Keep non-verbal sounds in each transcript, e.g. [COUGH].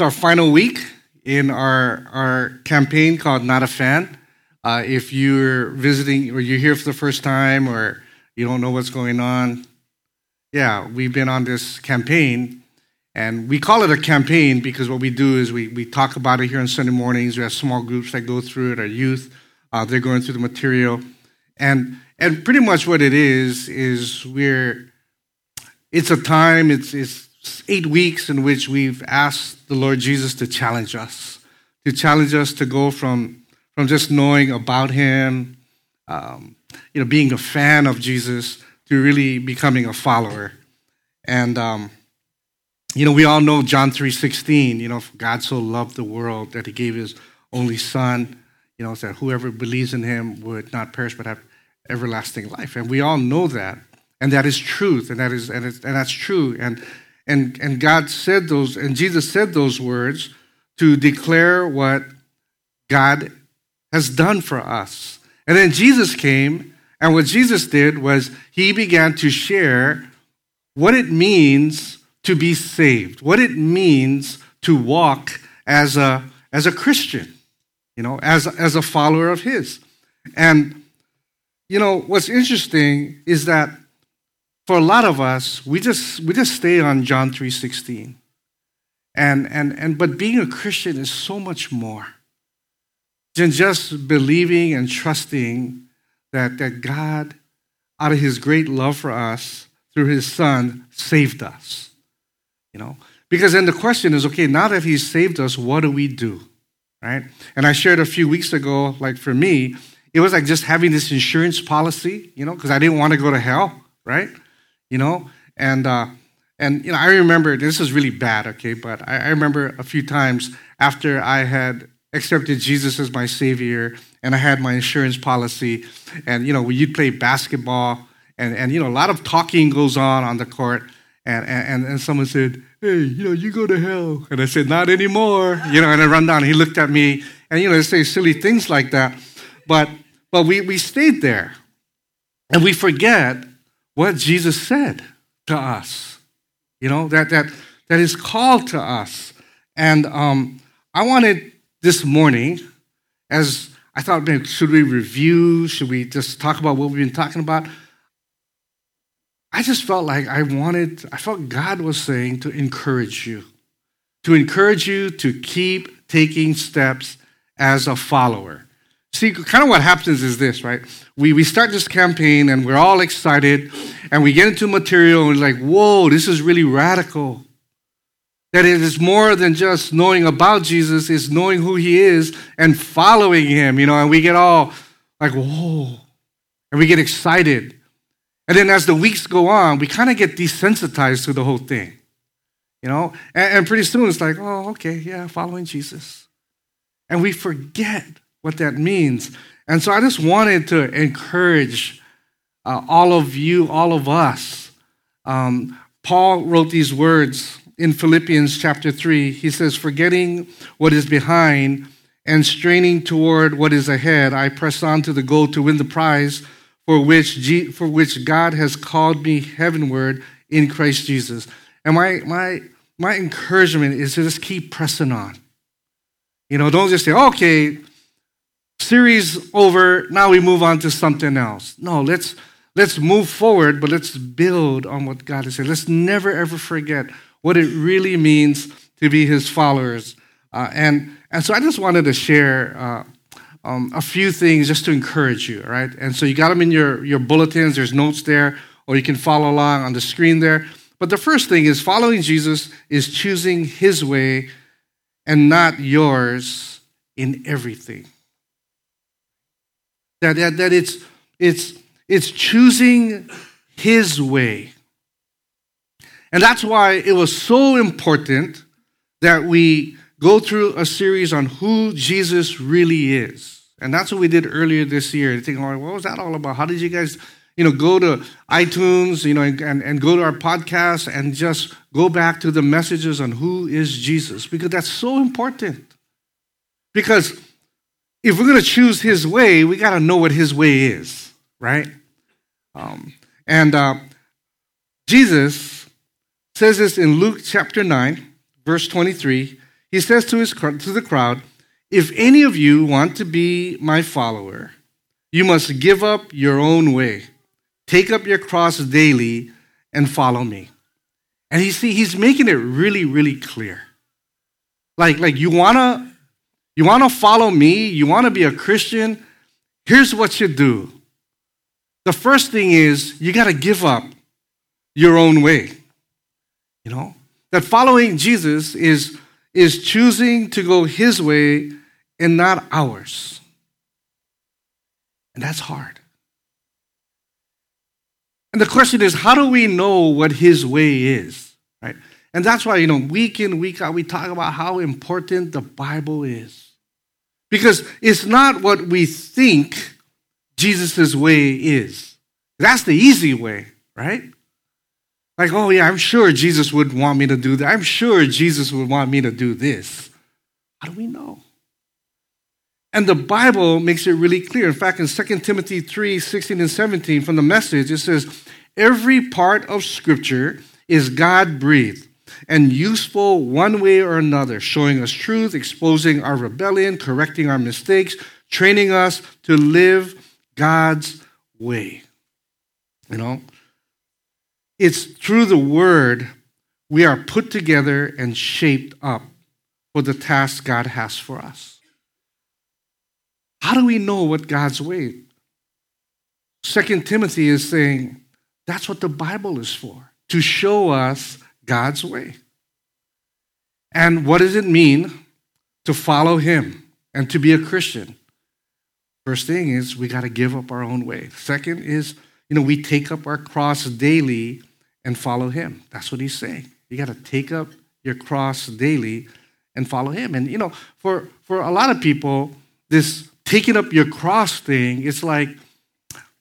It's our final week in our, our campaign called Not a Fan. Uh, if you're visiting or you're here for the first time or you don't know what's going on, yeah, we've been on this campaign. And we call it a campaign because what we do is we, we talk about it here on Sunday mornings. We have small groups that go through it, our youth, uh, they're going through the material. And, and pretty much what it is, is we're, it's a time, it's, it's eight weeks in which we've asked the Lord Jesus to challenge us, to challenge us to go from, from just knowing about Him, um, you know, being a fan of Jesus, to really becoming a follower. And, um, you know, we all know John 3.16, you know, God so loved the world that He gave His only Son, you know, that whoever believes in Him would not perish but have everlasting life. And we all know that. And that is truth, and that is and, and that's true. And and, and God said those, and Jesus said those words to declare what God has done for us. And then Jesus came, and what Jesus did was he began to share what it means to be saved, what it means to walk as a, as a Christian, you know, as, as a follower of his. And, you know, what's interesting is that for a lot of us, we just we just stay on John 3:16. And and and but being a Christian is so much more than just believing and trusting that, that God, out of his great love for us, through his son, saved us. You know? Because then the question is, okay, now that he's saved us, what do we do? Right? And I shared a few weeks ago, like for me, it was like just having this insurance policy, you know, because I didn't want to go to hell, right? You know? And, uh, and you know, I remember, this is really bad, okay, but I, I remember a few times after I had accepted Jesus as my Savior and I had my insurance policy, and, you know, you'd play basketball, and, and you know, a lot of talking goes on on the court, and, and, and someone said, hey, you know, you go to hell. And I said, not anymore. You know, and I run down. He looked at me, and, you know, they say silly things like that. But, but we, we stayed there. And we forget what Jesus said to us. You know, that, that, that is called to us. And um, I wanted this morning, as I thought, man, should we review? Should we just talk about what we've been talking about? I just felt like I wanted, I felt God was saying to encourage you, to encourage you to keep taking steps as a follower. See, kind of what happens is this, right? We, we start this campaign and we're all excited and we get into material and we're like, whoa, this is really radical. That it is more than just knowing about Jesus, it's knowing who he is and following him, you know, and we get all like, whoa, and we get excited. And then as the weeks go on, we kind of get desensitized to the whole thing, you know, and, and pretty soon it's like, oh, okay, yeah, following Jesus. And we forget what that means. And so I just wanted to encourage uh, all of you, all of us. Um, Paul wrote these words in Philippians chapter 3. He says, Forgetting what is behind and straining toward what is ahead, I press on to the goal to win the prize for which, G- for which God has called me heavenward in Christ Jesus. And my, my, my encouragement is to just keep pressing on. You know, don't just say, okay, series over, now we move on to something else. No, let's let's move forward, but let's build on what God has said. Let's never ever forget what it really means to be His followers. Uh, and and so I just wanted to share uh, um, a few things just to encourage you, right? And so you got them in your your bulletins. There's notes there, or you can follow along on the screen there. But the first thing is following Jesus is choosing His way and not yours in everything. That, that, that it's, it's, it's choosing His way. And that's why it was so important that we go through a series on who Jesus really is. And that's what we did earlier this year. You think, oh, what was that all about? How did you guys, you know, go to iTunes, you know, and, and go to our podcast and just go back to the messages on who is Jesus? Because that's so important. Because if we're going to choose his way, we got to know what his way is, right? Um, and uh, Jesus says this in Luke chapter 9, verse 23. he says to, his, to the crowd, If any of you want to be my follower, you must give up your own way, take up your cross daily, and follow me. And he see, he's making it really, really clear. Like, like you wanna you wanna follow me, you wanna be a Christian, here's what you do. The first thing is you gotta give up your own way. You know? That following Jesus is, is choosing to go his way and not ours. And that's hard. And the question is, how do we know what his way is? Right? And that's why, you know, week in, week out, we talk about how important the Bible is. Because it's not what we think Jesus' way is. That's the easy way, right? Like, oh, yeah, I'm sure Jesus would want me to do that. I'm sure Jesus would want me to do this. How do we know? And the Bible makes it really clear. In fact, in 2 Timothy 3 16 and 17, from the message, it says, Every part of Scripture is God breathed and useful one way or another, showing us truth, exposing our rebellion, correcting our mistakes, training us to live God's way. You know, it's through the word we are put together and shaped up for the task God has for us. How do we know what God's way? Second Timothy is saying that's what the Bible is for, to show us God's way. And what does it mean to follow him and to be a Christian? First thing is we got to give up our own way. Second is, you know, we take up our cross daily and follow him. That's what he's saying. You got to take up your cross daily and follow him. And you know, for for a lot of people, this taking up your cross thing, it's like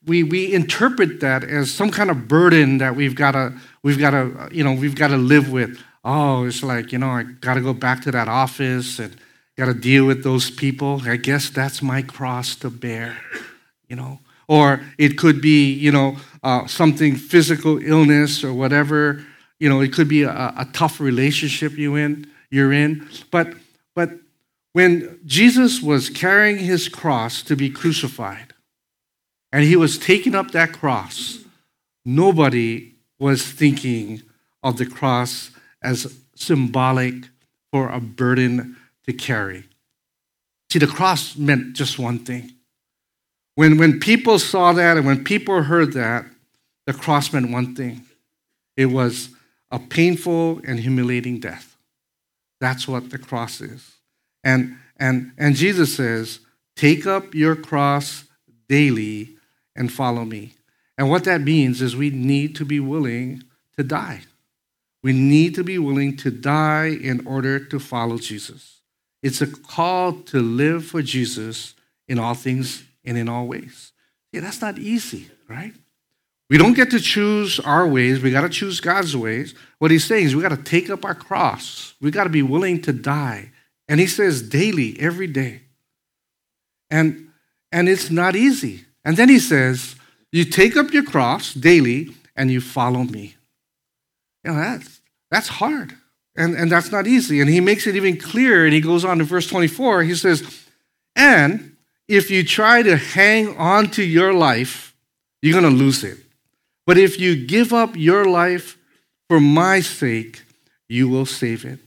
we we interpret that as some kind of burden that we've got to we've got to you know we've got to live with. Oh, it's like you know I got to go back to that office and got to deal with those people. I guess that's my cross to bear, you know. Or it could be you know uh, something physical illness or whatever. You know, it could be a, a tough relationship you in you're in. But but when Jesus was carrying his cross to be crucified, and he was taking up that cross, nobody was thinking of the cross as symbolic for a burden to carry. See, the cross meant just one thing when, when people saw that and when people heard that, the cross meant one thing it was a painful and humiliating death. That's what the cross is. And, and, and Jesus says, Take up your cross daily and follow me. And what that means is we need to be willing to die. We need to be willing to die in order to follow Jesus. It's a call to live for Jesus in all things and in all ways. Yeah, that's not easy, right? We don't get to choose our ways. We got to choose God's ways. What he's saying is we got to take up our cross. We got to be willing to die. And he says daily, every day. And and it's not easy. And then he says, you take up your cross daily and you follow me. You know, that's that's hard. And, and that's not easy. And he makes it even clearer. And he goes on to verse 24. He says, And if you try to hang on to your life, you're going to lose it. But if you give up your life for my sake, you will save it.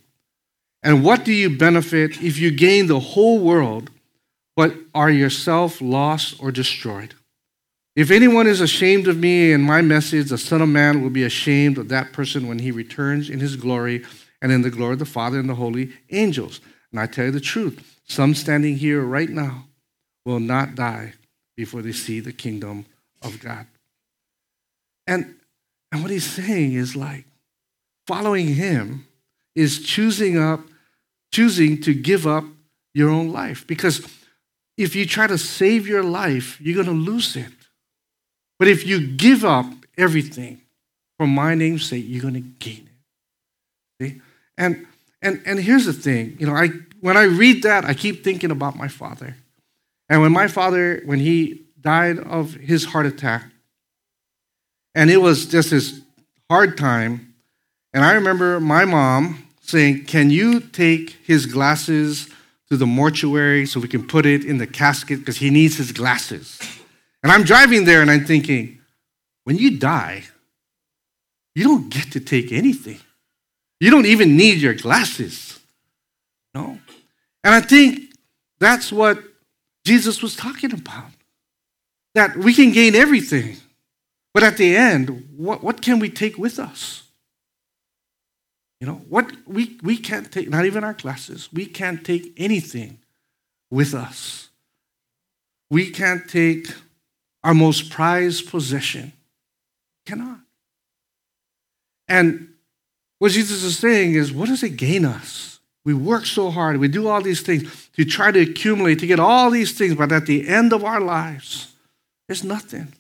And what do you benefit if you gain the whole world, but are yourself lost or destroyed? If anyone is ashamed of me and my message, the Son of Man will be ashamed of that person when he returns in his glory and in the glory of the Father and the holy angels. And I tell you the truth, some standing here right now will not die before they see the kingdom of God. And, and what he's saying is like following him is choosing up, choosing to give up your own life. Because if you try to save your life, you're going to lose it. But if you give up everything for my name's sake, you're going to gain it. See? And and and here's the thing, you know, I when I read that, I keep thinking about my father. And when my father, when he died of his heart attack, and it was just this hard time, and I remember my mom saying, Can you take his glasses to the mortuary so we can put it in the casket because he needs his glasses? And I'm driving there and I'm thinking, When you die, you don't get to take anything. You don't even need your glasses. No. And I think that's what Jesus was talking about. That we can gain everything, but at the end, what, what can we take with us? You know, what we, we can't take, not even our glasses, we can't take anything with us. We can't take our most prized possession. Cannot. And what Jesus is saying is, what does it gain us? We work so hard, we do all these things to try to accumulate, to get all these things, but at the end of our lives, there's nothing.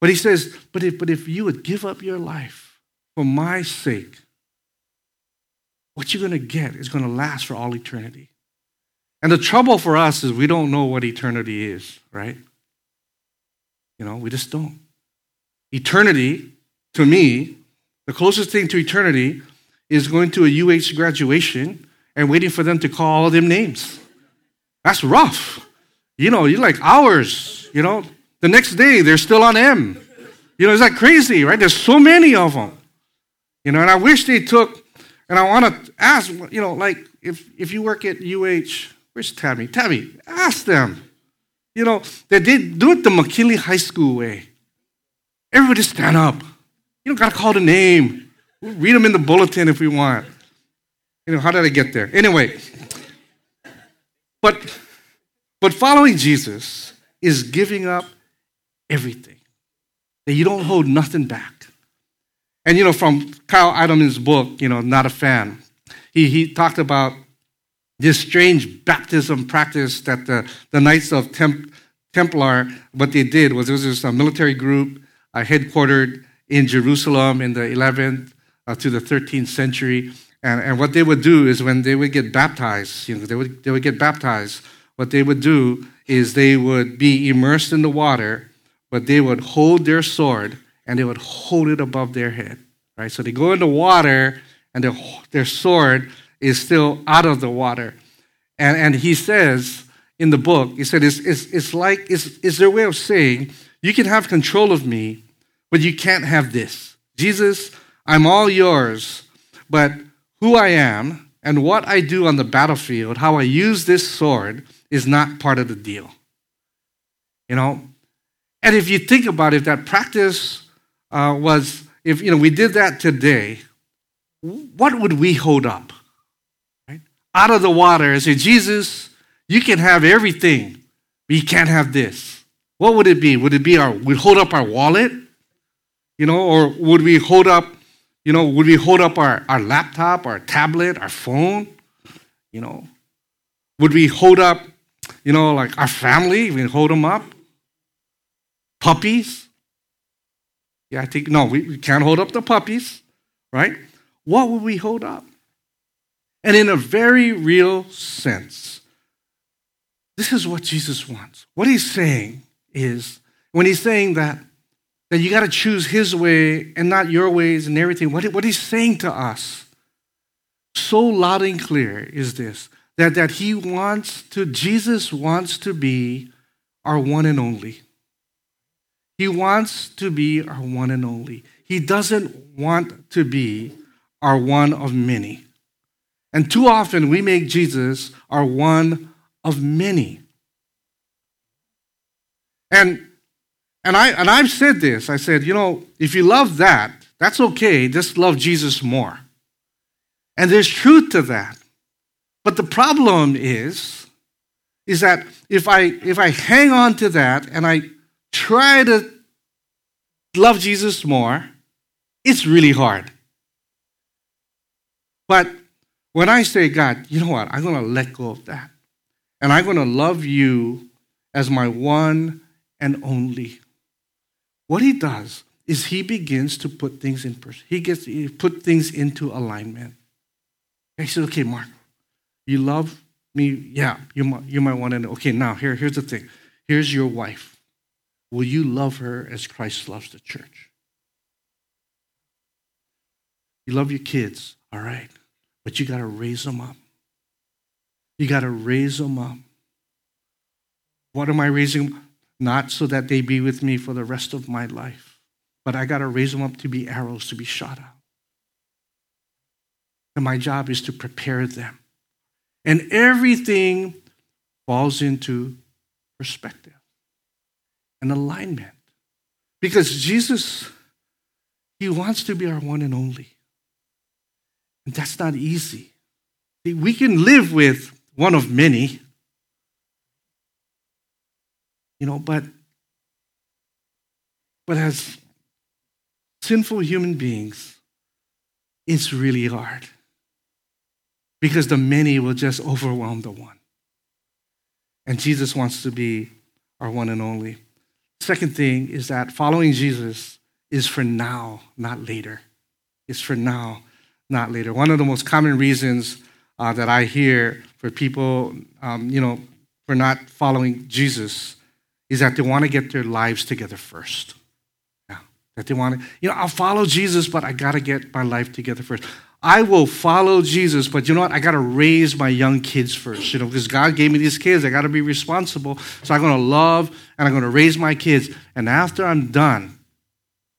But he says, but if, but if you would give up your life for my sake, what you're going to get is going to last for all eternity. And the trouble for us is we don't know what eternity is, right? You know, we just don't. Eternity, to me, the closest thing to eternity is going to a UH graduation and waiting for them to call all them names. That's rough. You know, you're like hours, you know. The next day, they're still on M. You know, is that crazy, right? There's so many of them. You know, and I wish they took, and I want to ask, you know, like if, if you work at UH, where's Tammy? Tammy, ask them. You know, they did do it the McKinley High School way. Everybody stand up. You don't got to call the name. We'll read them in the bulletin if we want. You know, how did I get there? Anyway, but but following Jesus is giving up everything. That you don't hold nothing back. And you know, from Kyle Idleman's book, you know, not a fan, he, he talked about this strange baptism practice that the, the Knights of Temp, Templar, what they did was there was a military group uh, headquartered in Jerusalem in the 11th uh, to the 13th century. And, and what they would do is when they would get baptized, you know, they would, they would get baptized, what they would do is they would be immersed in the water, but they would hold their sword and they would hold it above their head. Right? So they go in the water and their, their sword is still out of the water. And, and he says in the book, he said, it's, it's, it's like, it's, it's their way of saying, you can have control of me, but you can't have this. Jesus, I'm all yours, but who I am and what I do on the battlefield, how I use this sword, is not part of the deal. You know? And if you think about it, that practice uh, was, if you know, we did that today, what would we hold up? Right? Out of the water and say, Jesus, you can have everything, but you can't have this. What would it be? Would it be our, we'd hold up our wallet? You know, or would we hold up, you know, would we hold up our, our laptop, our tablet, our phone? You know, would we hold up you know, like our family, we hold them up. Puppies. Yeah, I think, no, we, we can't hold up the puppies, right? What would we hold up? And in a very real sense, this is what Jesus wants. What he's saying is, when he's saying that, that you got to choose his way and not your ways and everything, what, what he's saying to us so loud and clear is this that, that he wants to, Jesus wants to be our one and only. He wants to be our one and only. He doesn't want to be our one of many. And too often we make Jesus our one of many. And and I and I've said this. I said, you know, if you love that, that's okay. Just love Jesus more. And there's truth to that. But the problem is, is that if I if I hang on to that and I try to love Jesus more, it's really hard. But when I say, God, you know what? I'm going to let go of that. And I'm going to love you as my one and only. What he does is he begins to put things in. He gets he put things into alignment. He says, okay, Mark, you love me? Yeah, you you might want to. Okay, now here, here's the thing. Here's your wife. Will you love her as Christ loves the church? You love your kids. All right. But you got to raise them up. You got to raise them up. What am I raising? Not so that they be with me for the rest of my life, but I got to raise them up to be arrows to be shot out. And my job is to prepare them. And everything falls into perspective and alignment. Because Jesus, He wants to be our one and only. And that's not easy. We can live with one of many, you know, but but as sinful human beings, it's really hard because the many will just overwhelm the one. And Jesus wants to be our one and only. Second thing is that following Jesus is for now, not later. It's for now, not later. One of the most common reasons uh, that I hear for people, um, you know, for not following Jesus is that they want to get their lives together first. Yeah, that they want to, you know, I'll follow Jesus, but I got to get my life together first. I will follow Jesus, but you know what? I got to raise my young kids first, you know, because God gave me these kids. I got to be responsible. So I'm going to love and I'm going to raise my kids. And after I'm done,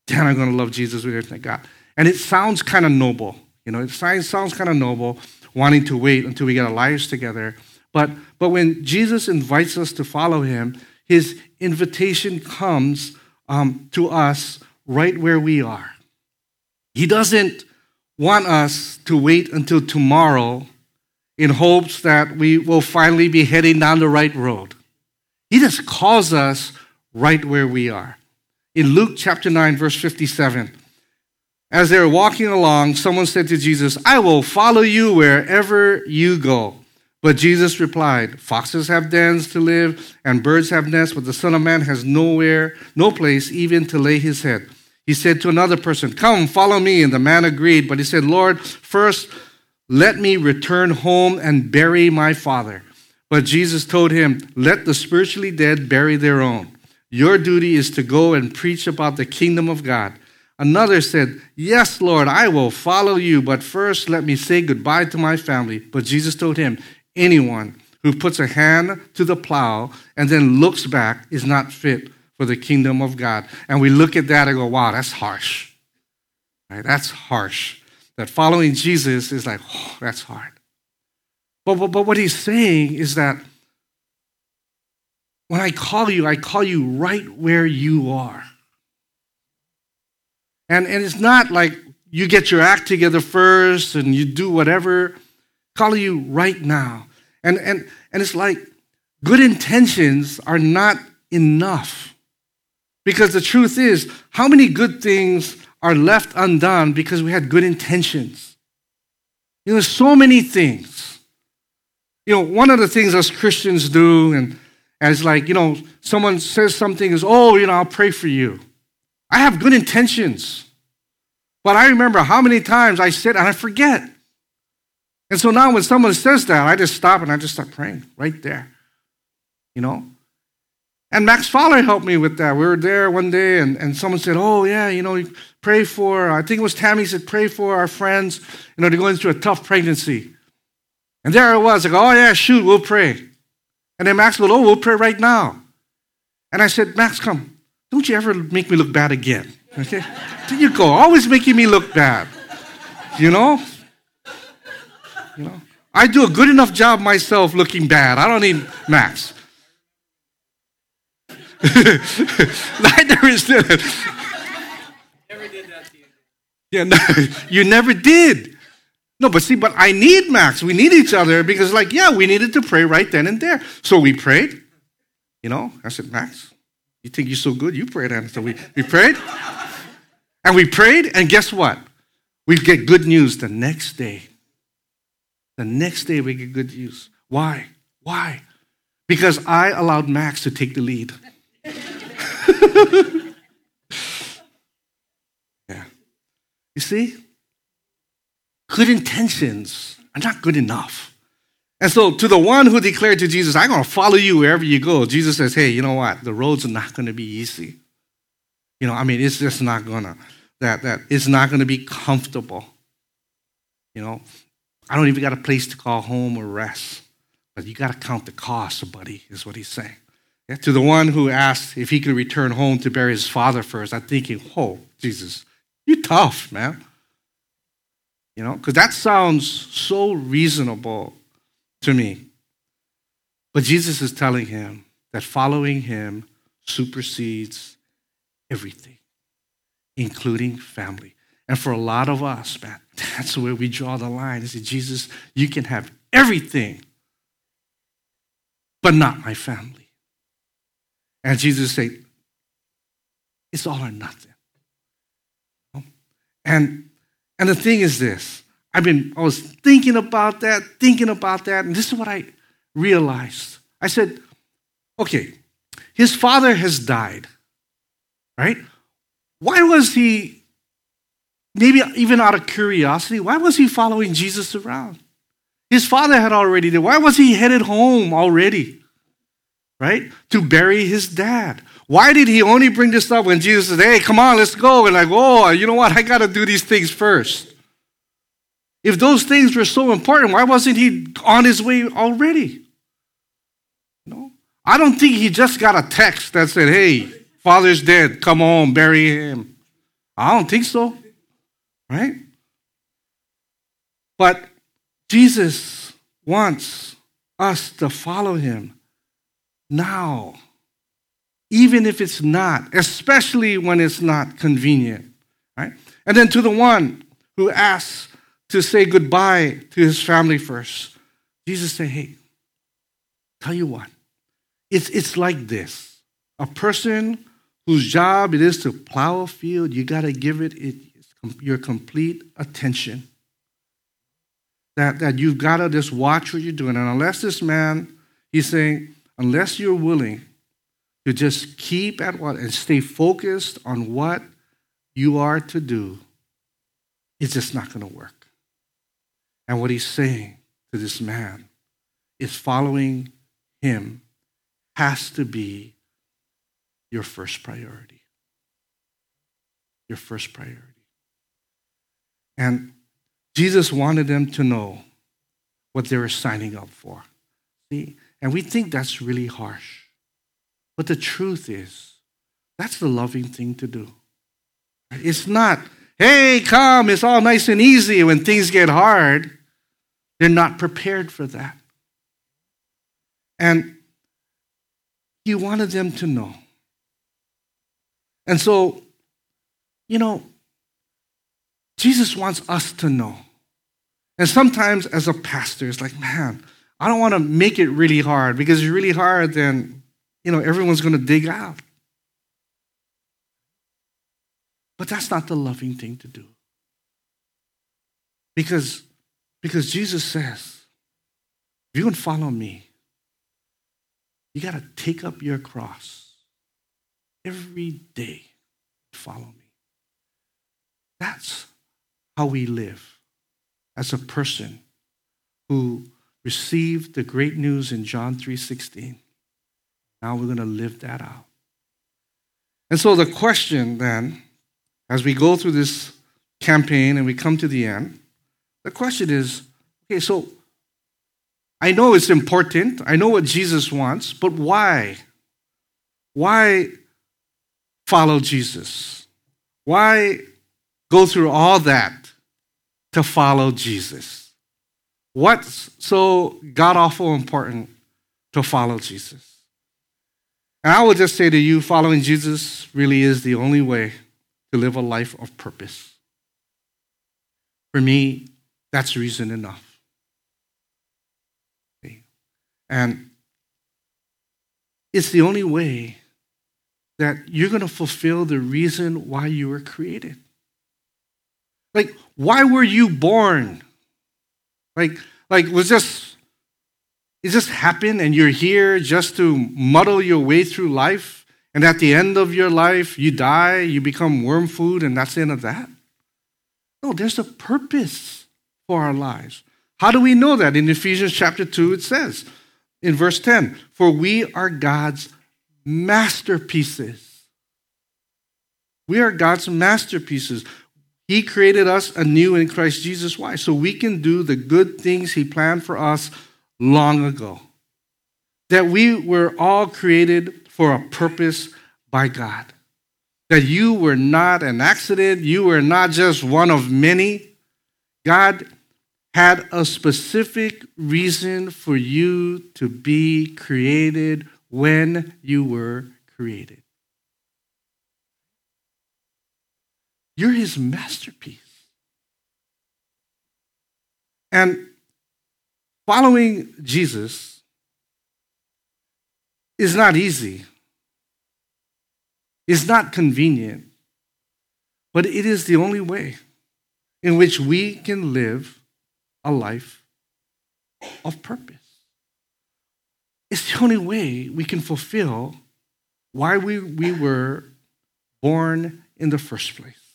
then I'm going to love Jesus with everything I got. And it sounds kind of noble, you know, it sounds kind of noble wanting to wait until we get our lives together. But, but when Jesus invites us to follow him, his invitation comes um, to us right where we are. He doesn't want us to wait until tomorrow in hopes that we will finally be heading down the right road. He just calls us right where we are. In Luke chapter 9, verse 57, as they were walking along, someone said to Jesus, I will follow you wherever you go. But Jesus replied, Foxes have dens to live, and birds have nests, but the Son of Man has nowhere, no place even to lay his head. He said to another person, Come, follow me. And the man agreed. But he said, Lord, first let me return home and bury my father. But Jesus told him, Let the spiritually dead bury their own. Your duty is to go and preach about the kingdom of God. Another said, Yes, Lord, I will follow you, but first let me say goodbye to my family. But Jesus told him, Anyone who puts a hand to the plow and then looks back is not fit for the kingdom of God. And we look at that and go, wow, that's harsh. Right? That's harsh. That following Jesus is like, oh, that's hard. But, but, but what he's saying is that when I call you, I call you right where you are. And, and it's not like you get your act together first and you do whatever. Call you right now. And, and, and it's like good intentions are not enough. Because the truth is, how many good things are left undone because we had good intentions? You know, there's so many things. You know, one of the things us Christians do, and as like, you know, someone says something is, oh, you know, I'll pray for you. I have good intentions. But I remember how many times I sit and I forget. And so now when someone says that, I just stop and I just start praying right there. You know? And Max Fowler helped me with that. We were there one day, and, and someone said, Oh, yeah, you know, pray for, I think it was Tammy said, pray for our friends, you know, they're going through a tough pregnancy. And there I was, like, Oh, yeah, shoot, we'll pray. And then Max goes, Oh, we'll pray right now. And I said, Max, come, don't you ever make me look bad again. Okay? there you go, always making me look bad. You know? You know? I do a good enough job myself looking bad. I don't need Max. Neither is this. Never did that to you. Yeah, no, [LAUGHS] you never did. No, but see, but I need Max. We need each other because, like, yeah, we needed to pray right then and there. So we prayed. You know, I said, Max, you think you're so good? You prayed. And so we, we prayed. And we prayed, and guess what? We get good news the next day. The next day we get good news. Why? Why? Because I allowed Max to take the lead. [LAUGHS] yeah. You see? Good intentions are not good enough. And so, to the one who declared to Jesus, I'm going to follow you wherever you go, Jesus says, Hey, you know what? The roads are not going to be easy. You know, I mean, it's just not going to, that, that, it's not going to be comfortable. You know, I don't even got a place to call home or rest. But you got to count the cost, buddy, is what he's saying. To the one who asked if he could return home to bury his father first, I'm thinking, oh, Jesus, you're tough, man. You know, because that sounds so reasonable to me. But Jesus is telling him that following him supersedes everything, including family. And for a lot of us, man, [LAUGHS] that's where we draw the line. Is that Jesus, you can have everything, but not my family. And Jesus said, it's all or nothing. And, and the thing is this I've been, I was thinking about that, thinking about that, and this is what I realized. I said, okay, his father has died, right? Why was he, maybe even out of curiosity, why was he following Jesus around? His father had already died. Why was he headed home already? Right? To bury his dad. Why did he only bring this up when Jesus said, hey, come on, let's go? And like, oh, you know what? I got to do these things first. If those things were so important, why wasn't he on his way already? No. I don't think he just got a text that said, hey, father's dead, come on, bury him. I don't think so. Right? But Jesus wants us to follow him now, even if it's not, especially when it's not convenient, right? And then to the one who asks to say goodbye to his family first, Jesus said, Hey, tell you what, it's, it's like this. A person whose job it is to plow a field, you got to give it, it your complete attention. That, that you've got to just watch what you're doing. And unless this man, he's saying, unless you're willing to just keep at what and stay focused on what you are to do, it's just not going to work. And what he's saying to this man is following him has to be your first priority. Your first priority. And Jesus wanted them to know what they were signing up for. See, and we think that's really harsh. But the truth is, that's the loving thing to do. It's not, hey, come, it's all nice and easy when things get hard. They're not prepared for that. And he wanted them to know. And so, you know, Jesus wants us to know. And sometimes as a pastor, it's like, man, I don't want to make it really hard because if it's really hard, then, you know, everyone's going to dig out. But that's not the loving thing to do. Because, because Jesus says, if you can follow me, you got to take up your cross every day. Follow me. That's how we live as a person who received the great news in John 3:16. Now we're going to live that out. And so the question then, as we go through this campaign and we come to the end, the question is, okay, so I know it's important. I know what Jesus wants, but why? Why follow Jesus? Why go through all that to follow Jesus? What's so god awful important to follow Jesus? And I would just say to you, following Jesus really is the only way to live a life of purpose. For me, that's reason enough. And it's the only way that you're going to fulfill the reason why you were created. Like, why were you born? Like, like was just it just happened and you're here just to muddle your way through life, and at the end of your life, you die, you become worm food, and that's the end of that? No, there's a purpose for our lives. How do we know that? In Ephesians chapter 2, it says in verse 10 For we are God's masterpieces. We are God's masterpieces. He created us anew in Christ Jesus. Why? So we can do the good things He planned for us long ago. That we were all created for a purpose by God. That you were not an accident, you were not just one of many. God had a specific reason for you to be created when you were created. You're his masterpiece. And following Jesus is not easy, it's not convenient, but it is the only way in which we can live a life of purpose. It's the only way we can fulfill why we, we were born in the first place.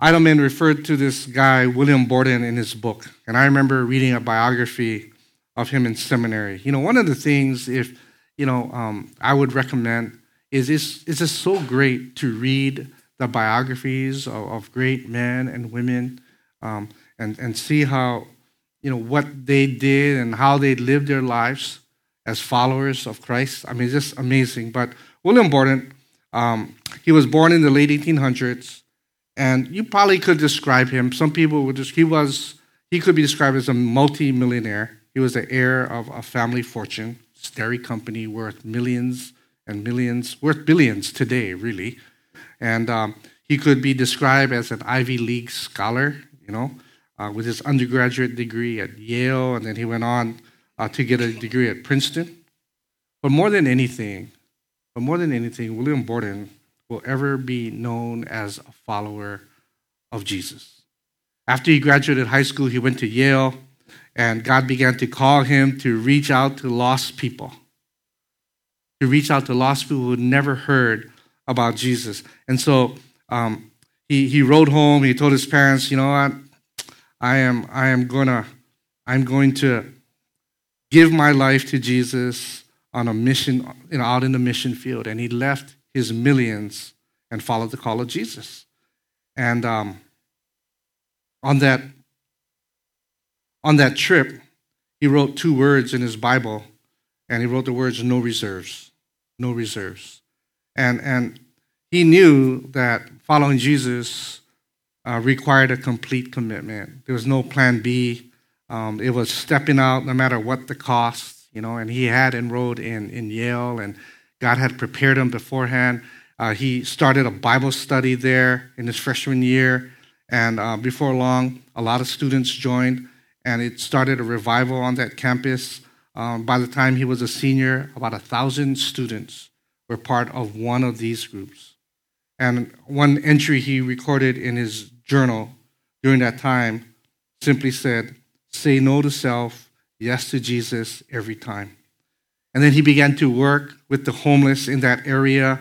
Idleman referred to this guy, William Borden, in his book. And I remember reading a biography of him in seminary. You know, one of the things, if, you know, um, I would recommend is it's, it's just so great to read the biographies of, of great men and women um, and, and see how, you know, what they did and how they lived their lives as followers of Christ. I mean, it's just amazing. But William Borden, um, he was born in the late 1800s and you probably could describe him. Some people would just, he was, he could be described as a multi-millionaire. He was the heir of a family fortune, dairy company worth millions and millions, worth billions today, really. And um, he could be described as an Ivy League scholar, you know, uh, with his undergraduate degree at Yale, and then he went on uh, to get a degree at Princeton. But more than anything, but more than anything, William Borden will ever be known as a follower of Jesus. After he graduated high school, he went to Yale, and God began to call him to reach out to lost people, to reach out to lost people who had never heard about Jesus. And so um, he, he wrote home, he told his parents, you know what, I am, I am gonna, I'm going to give my life to Jesus on a mission, you know, out in the mission field. And he left his millions and followed the call of Jesus. And um, on that on that trip, he wrote two words in his Bible, and he wrote the words "no reserves," no reserves, and and he knew that following Jesus uh, required a complete commitment. There was no plan B. Um, it was stepping out no matter what the cost, you know. And he had enrolled in in Yale and God had prepared him beforehand. Uh, he started a Bible study there in his freshman year, and uh, before long, a lot of students joined, and it started a revival on that campus. Um, by the time he was a senior, about a thousand students were part of one of these groups. And one entry he recorded in his journal during that time simply said, Say no to self, yes to Jesus every time. And then he began to work with the homeless in that area.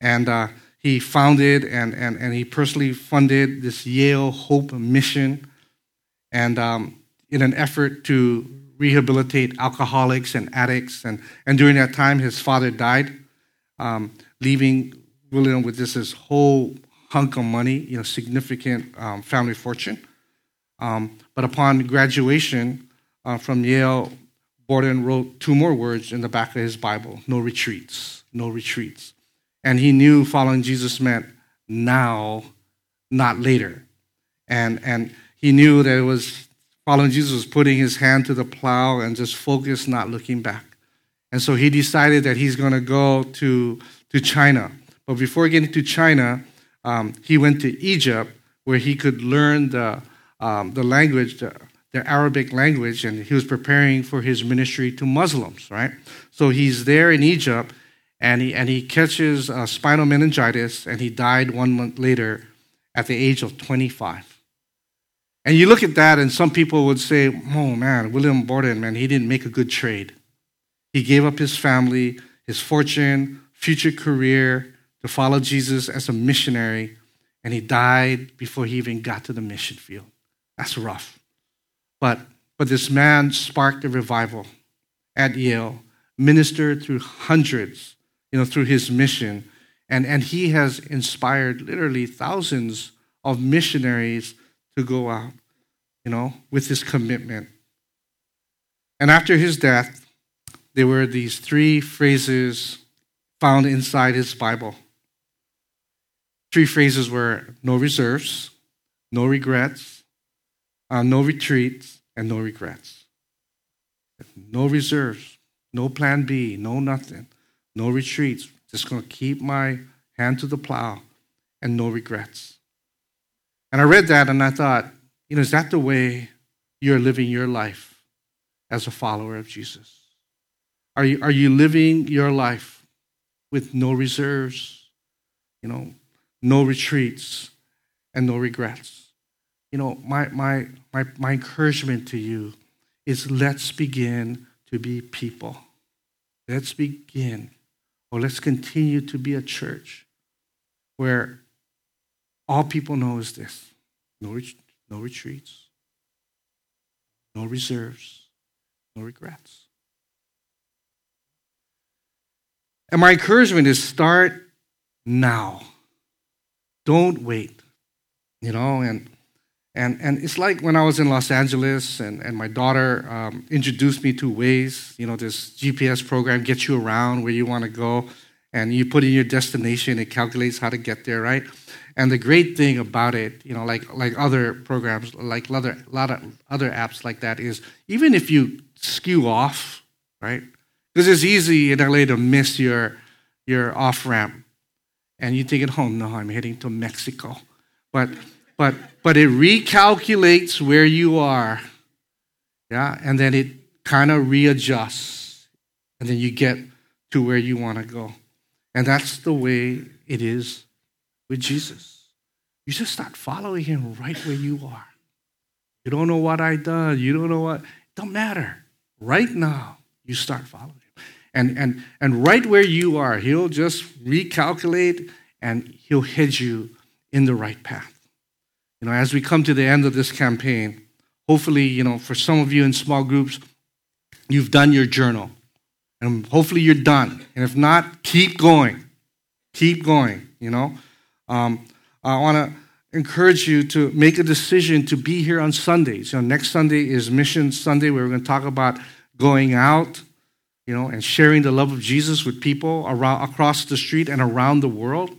And uh, he founded and, and, and he personally funded this Yale Hope Mission. And um, in an effort to rehabilitate alcoholics and addicts. And, and during that time, his father died, um, leaving William with this, this whole hunk of money, you know, significant um, family fortune. Um, but upon graduation uh, from Yale, Borden wrote two more words in the back of his Bible no retreats, no retreats. And he knew following Jesus meant now, not later. And, and he knew that it was following Jesus was putting his hand to the plow and just focus, not looking back. And so he decided that he's going to go to, to China. But before getting to China, um, he went to Egypt where he could learn the, um, the language, the, the Arabic language, and he was preparing for his ministry to Muslims, right? So he's there in Egypt, and he, and he catches uh, spinal meningitis, and he died one month later at the age of 25. And you look at that, and some people would say, oh man, William Borden, man, he didn't make a good trade. He gave up his family, his fortune, future career to follow Jesus as a missionary, and he died before he even got to the mission field. That's rough. But, but this man sparked a revival at Yale, ministered through hundreds, you know, through his mission. And, and he has inspired literally thousands of missionaries to go out, you know, with his commitment. And after his death, there were these three phrases found inside his Bible. Three phrases were no reserves, no regrets, uh, no retreats, and no regrets. No reserves, no plan B, no nothing, no retreats. Just going to keep my hand to the plow and no regrets. And I read that and I thought, you know, is that the way you're living your life as a follower of Jesus? Are you, are you living your life with no reserves, you know, no retreats, and no regrets? You know, my, my, my, my encouragement to you is let's begin to be people. Let's begin, or let's continue to be a church where all people know is this no, no retreats, no reserves, no regrets. And my encouragement is start now. Don't wait. You know, and and and it's like when I was in Los Angeles and, and my daughter um, introduced me to Waze, you know, this GPS program gets you around where you want to go and you put in your destination, it calculates how to get there, right? And the great thing about it, you know, like like other programs, like other lot of other apps like that, is even if you skew off, right? Because it's easy in LA to miss your your off ramp, and you thinking, "Oh no, I'm heading to Mexico," but but but it recalculates where you are, yeah, and then it kind of readjusts, and then you get to where you want to go, and that's the way it is with Jesus. You just start following him right where you are. You don't know what I done. You don't know what. It don't matter. Right now, you start following him. and, and, and right where you are, he'll just recalculate and he'll head you in the right path. You know, as we come to the end of this campaign, hopefully, you know, for some of you in small groups, you've done your journal. And hopefully you're done. And if not, keep going. Keep going, you know. Um, I want to encourage you to make a decision to be here on Sundays. You know, next Sunday is Mission Sunday, where we're going to talk about going out you know, and sharing the love of Jesus with people around, across the street and around the world.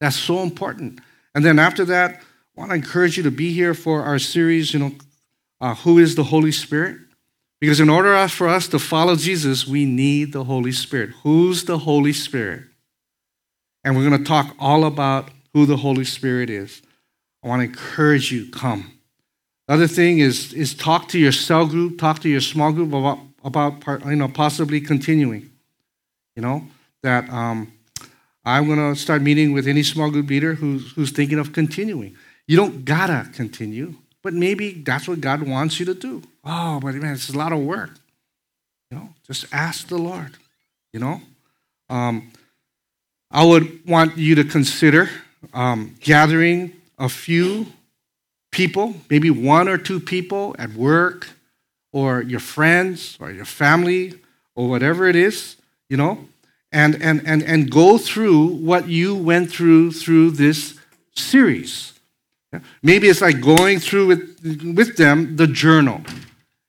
That's so important. And then after that, I want to encourage you to be here for our series, you know, uh, Who is the Holy Spirit? Because in order for us to follow Jesus, we need the Holy Spirit. Who's the Holy Spirit? And we're going to talk all about who the Holy Spirit is. I want to encourage you, come. The other thing is, is talk to your cell group, talk to your small group about about you know possibly continuing. You know that um, I'm going to start meeting with any small group leader who's who's thinking of continuing. You don't gotta continue, but maybe that's what God wants you to do. Oh, but man, it's a lot of work. You know, just ask the Lord. You know, um, I would want you to consider um, gathering a few people, maybe one or two people at work or your friends or your family or whatever it is, you know, and, and, and, and go through what you went through through this series. Maybe it's like going through with, with them the journal.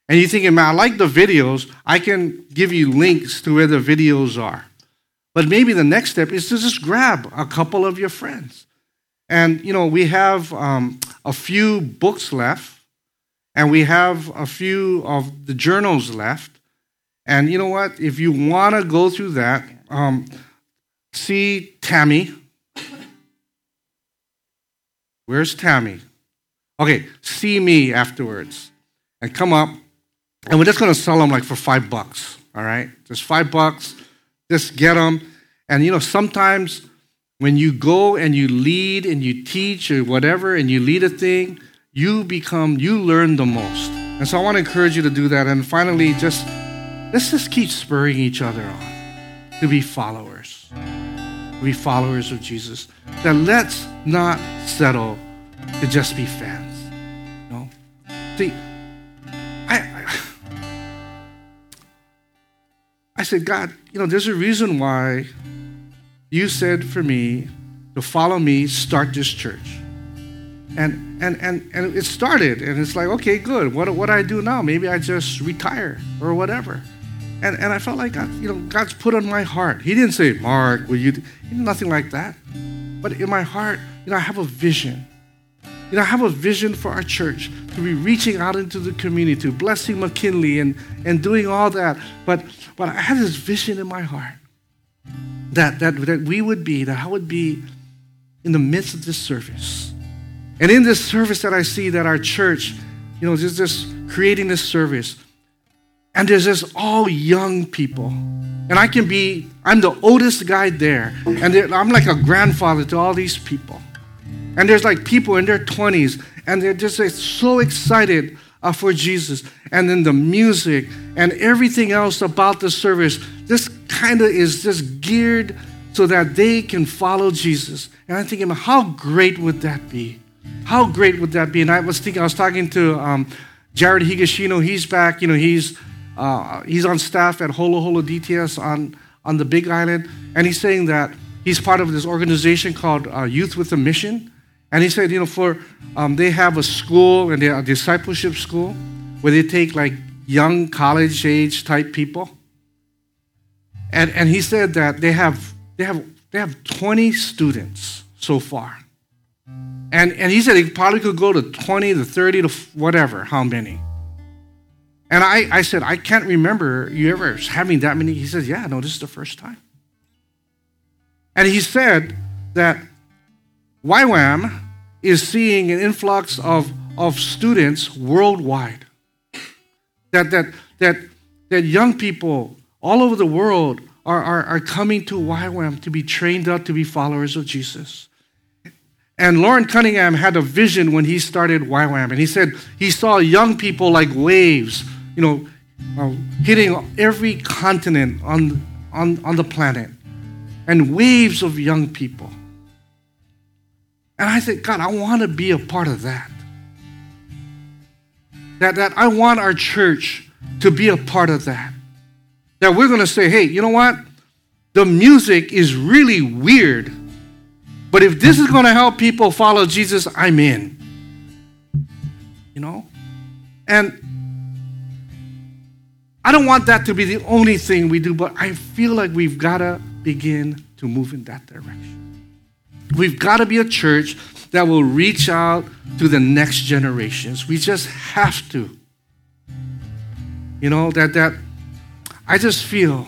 And you're thinking, man, I like the videos. I can give you links to where the videos are. But maybe the next step is to just grab a couple of your friends. And, you know, we have um, a few books left and we have a few of the journals left. And you know what? If you want to go through that, um, see Tammy. Where's Tammy? Okay, see me afterwards and come up. And we're just going to sell them like for five bucks. All right? Just five bucks. Just get them. And you know, sometimes when you go and you lead and you teach or whatever and you lead a thing, you become, you learn the most. And so I want to encourage you to do that. And finally, just let's just keep spurring each other on to be followers, be followers of Jesus. That let's not settle to just be fans. No. See, I, I, I said, God, you know, there's a reason why you said for me to follow me, start this church. And, and, and, and it started, and it's like, okay, good. What, what do I do now? Maybe I just retire or whatever. And, and I felt like God, you know, God's put on my heart. He didn't say, Mark, will you? Nothing like that. But in my heart, you know, I have a vision. You know, I have a vision for our church to be reaching out into the community, blessing McKinley and, and doing all that. But, but I had this vision in my heart that, that, that we would be, that I would be in the midst of this service. And in this service that I see that our church, you know, just, just creating this service, and there's just all young people. And I can be, I'm the oldest guy there. And I'm like a grandfather to all these people. And there's like people in their 20s, and they're just like, so excited uh, for Jesus. And then the music and everything else about the service, this kind of is just geared so that they can follow Jesus. And I'm thinking, how great would that be? How great would that be? And I was thinking, I was talking to um, Jared Higashino. He's back. You know, he's uh, he's on staff at Holo Holo DTS on on the Big Island, and he's saying that he's part of this organization called uh, Youth with a Mission. And he said, you know, for um, they have a school and they a discipleship school where they take like young college age type people. And and he said that they have they have they have 20 students so far. And, and he said he probably could go to 20 to 30 to whatever, how many. And I, I said, I can't remember you ever having that many. He says, Yeah, no, this is the first time. And he said that YWAM is seeing an influx of, of students worldwide. That, that, that, that young people all over the world are, are, are coming to YWAM to be trained up to be followers of Jesus. And Loren Cunningham had a vision when he started YWAM, and he said he saw young people like waves, you know, uh, hitting every continent on, on, on the planet, and waves of young people. And I said, God, I want to be a part of that. That, that I want our church to be a part of that. That we're going to say, hey, you know what? The music is really weird but if this is going to help people follow Jesus, I'm in. You know? And I don't want that to be the only thing we do, but I feel like we've got to begin to move in that direction. We've got to be a church that will reach out to the next generations. We just have to. You know, that that I just feel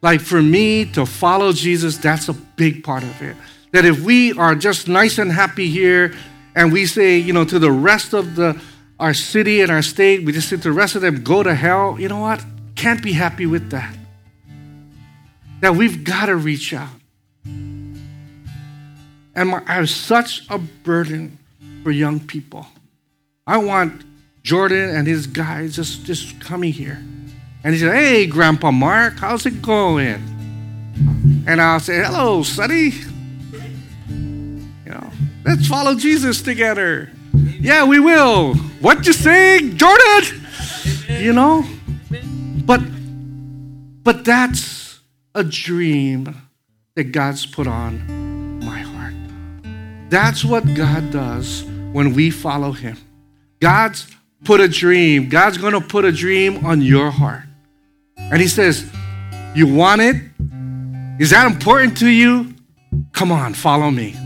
like for me to follow Jesus, that's a big part of it. That if we are just nice and happy here and we say, you know, to the rest of the our city and our state, we just say to the rest of them, go to hell, you know what? Can't be happy with that. That we've got to reach out. And my, I have such a burden for young people. I want Jordan and his guys just, just coming here. And he said, Hey, Grandpa Mark, how's it going? And I'll say, Hello, Sonny. You know, let's follow Jesus together. Yeah, we will. What you say, Jordan? You know? But but that's a dream that God's put on my heart. That's what God does when we follow him. God's put a dream. God's going to put a dream on your heart. And he says, "You want it? Is that important to you? Come on, follow me."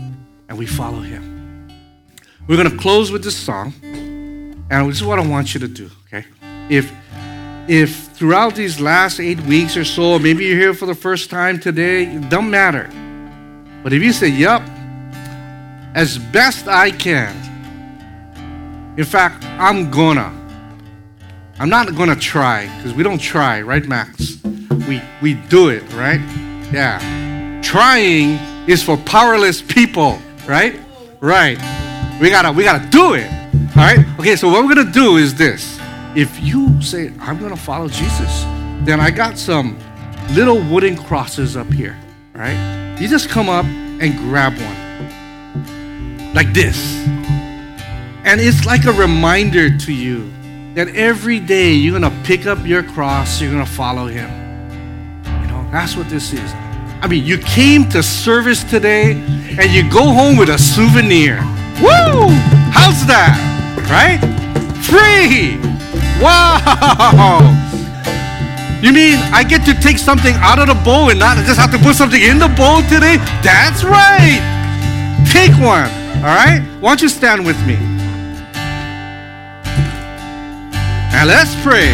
and we follow him. We're going to close with this song, and this is what I want you to do, okay? If if throughout these last eight weeks or so, maybe you're here for the first time today, it don't matter. But if you say, Yep, as best I can, in fact, I'm gonna. I'm not gonna try, because we don't try, right, Max? We we do it, right? Yeah. Trying is for powerless people right? Right. We gotta we gotta do it. All right? Okay, so what we're gonna do is this. If you say, I'm gonna follow Jesus, then I got some little wooden crosses up here. Right? You just come up and grab one. Like this. And it's like a reminder to you that every day you're gonna pick up your cross, you're gonna follow him. You know, that's what this is. I mean, you came to service today and you go home with a souvenir. Woo! How's that? Right? Free! Wow! You mean I get to take something out of the bowl and not just have to put something in the bowl today? That's right! Take one, all right? Why don't you stand with me? And let's pray.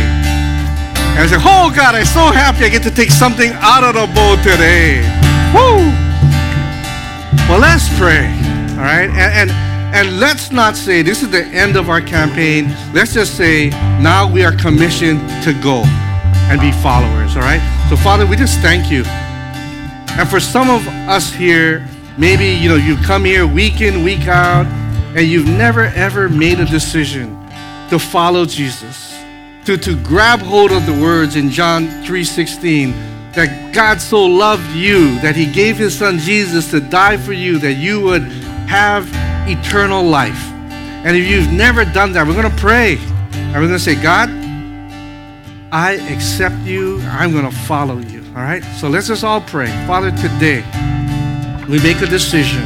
And I say, Oh God, I'm so happy I get to take something out of the bowl today. Woo! Well, let's pray. All right? And, and and let's not say this is the end of our campaign. Let's just say now we are commissioned to go and be followers. All right? So, Father, we just thank you. And for some of us here, maybe you know you come here week in, week out, and you've never ever made a decision to follow Jesus to, to grab hold of the words in John 3:16 that God so loved you that he gave his son Jesus to die for you that you would have eternal life. And if you've never done that, we're going to pray. And we're going to say, God, I accept you. I'm going to follow you. All right? So let's just all pray. Father, today we make a decision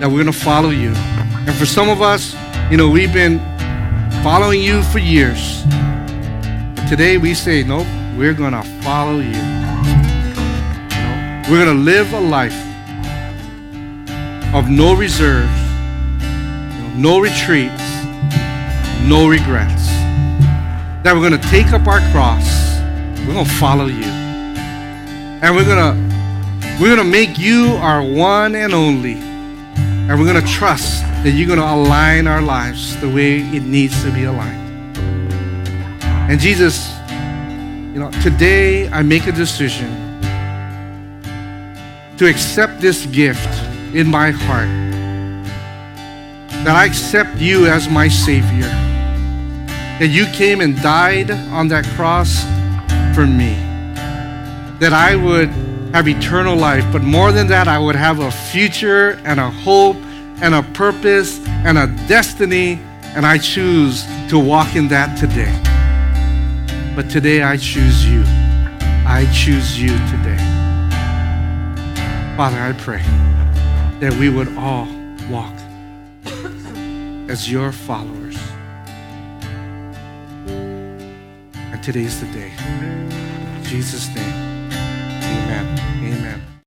that we're going to follow you. And for some of us, you know, we've been following you for years. Today we say, nope, we're going to follow you. we're going to live a life of no reserves, no retreats, no regrets. That we're going to take up our cross. We're going to follow you. And we're going to we're going to make you our one and only. And we're going to trust that you're going to align our lives the way it needs to be aligned. And Jesus, you know, today I make a decision to accept this gift in my heart. That I accept you as my Savior. That you came and died on that cross for me. That I would have eternal life, but more than that, I would have a future and a hope and a purpose and a destiny, and I choose to walk in that today. But today I choose you. I choose you today. Father, I pray that we would all walk as your followers. And today's the day. In Jesus' name.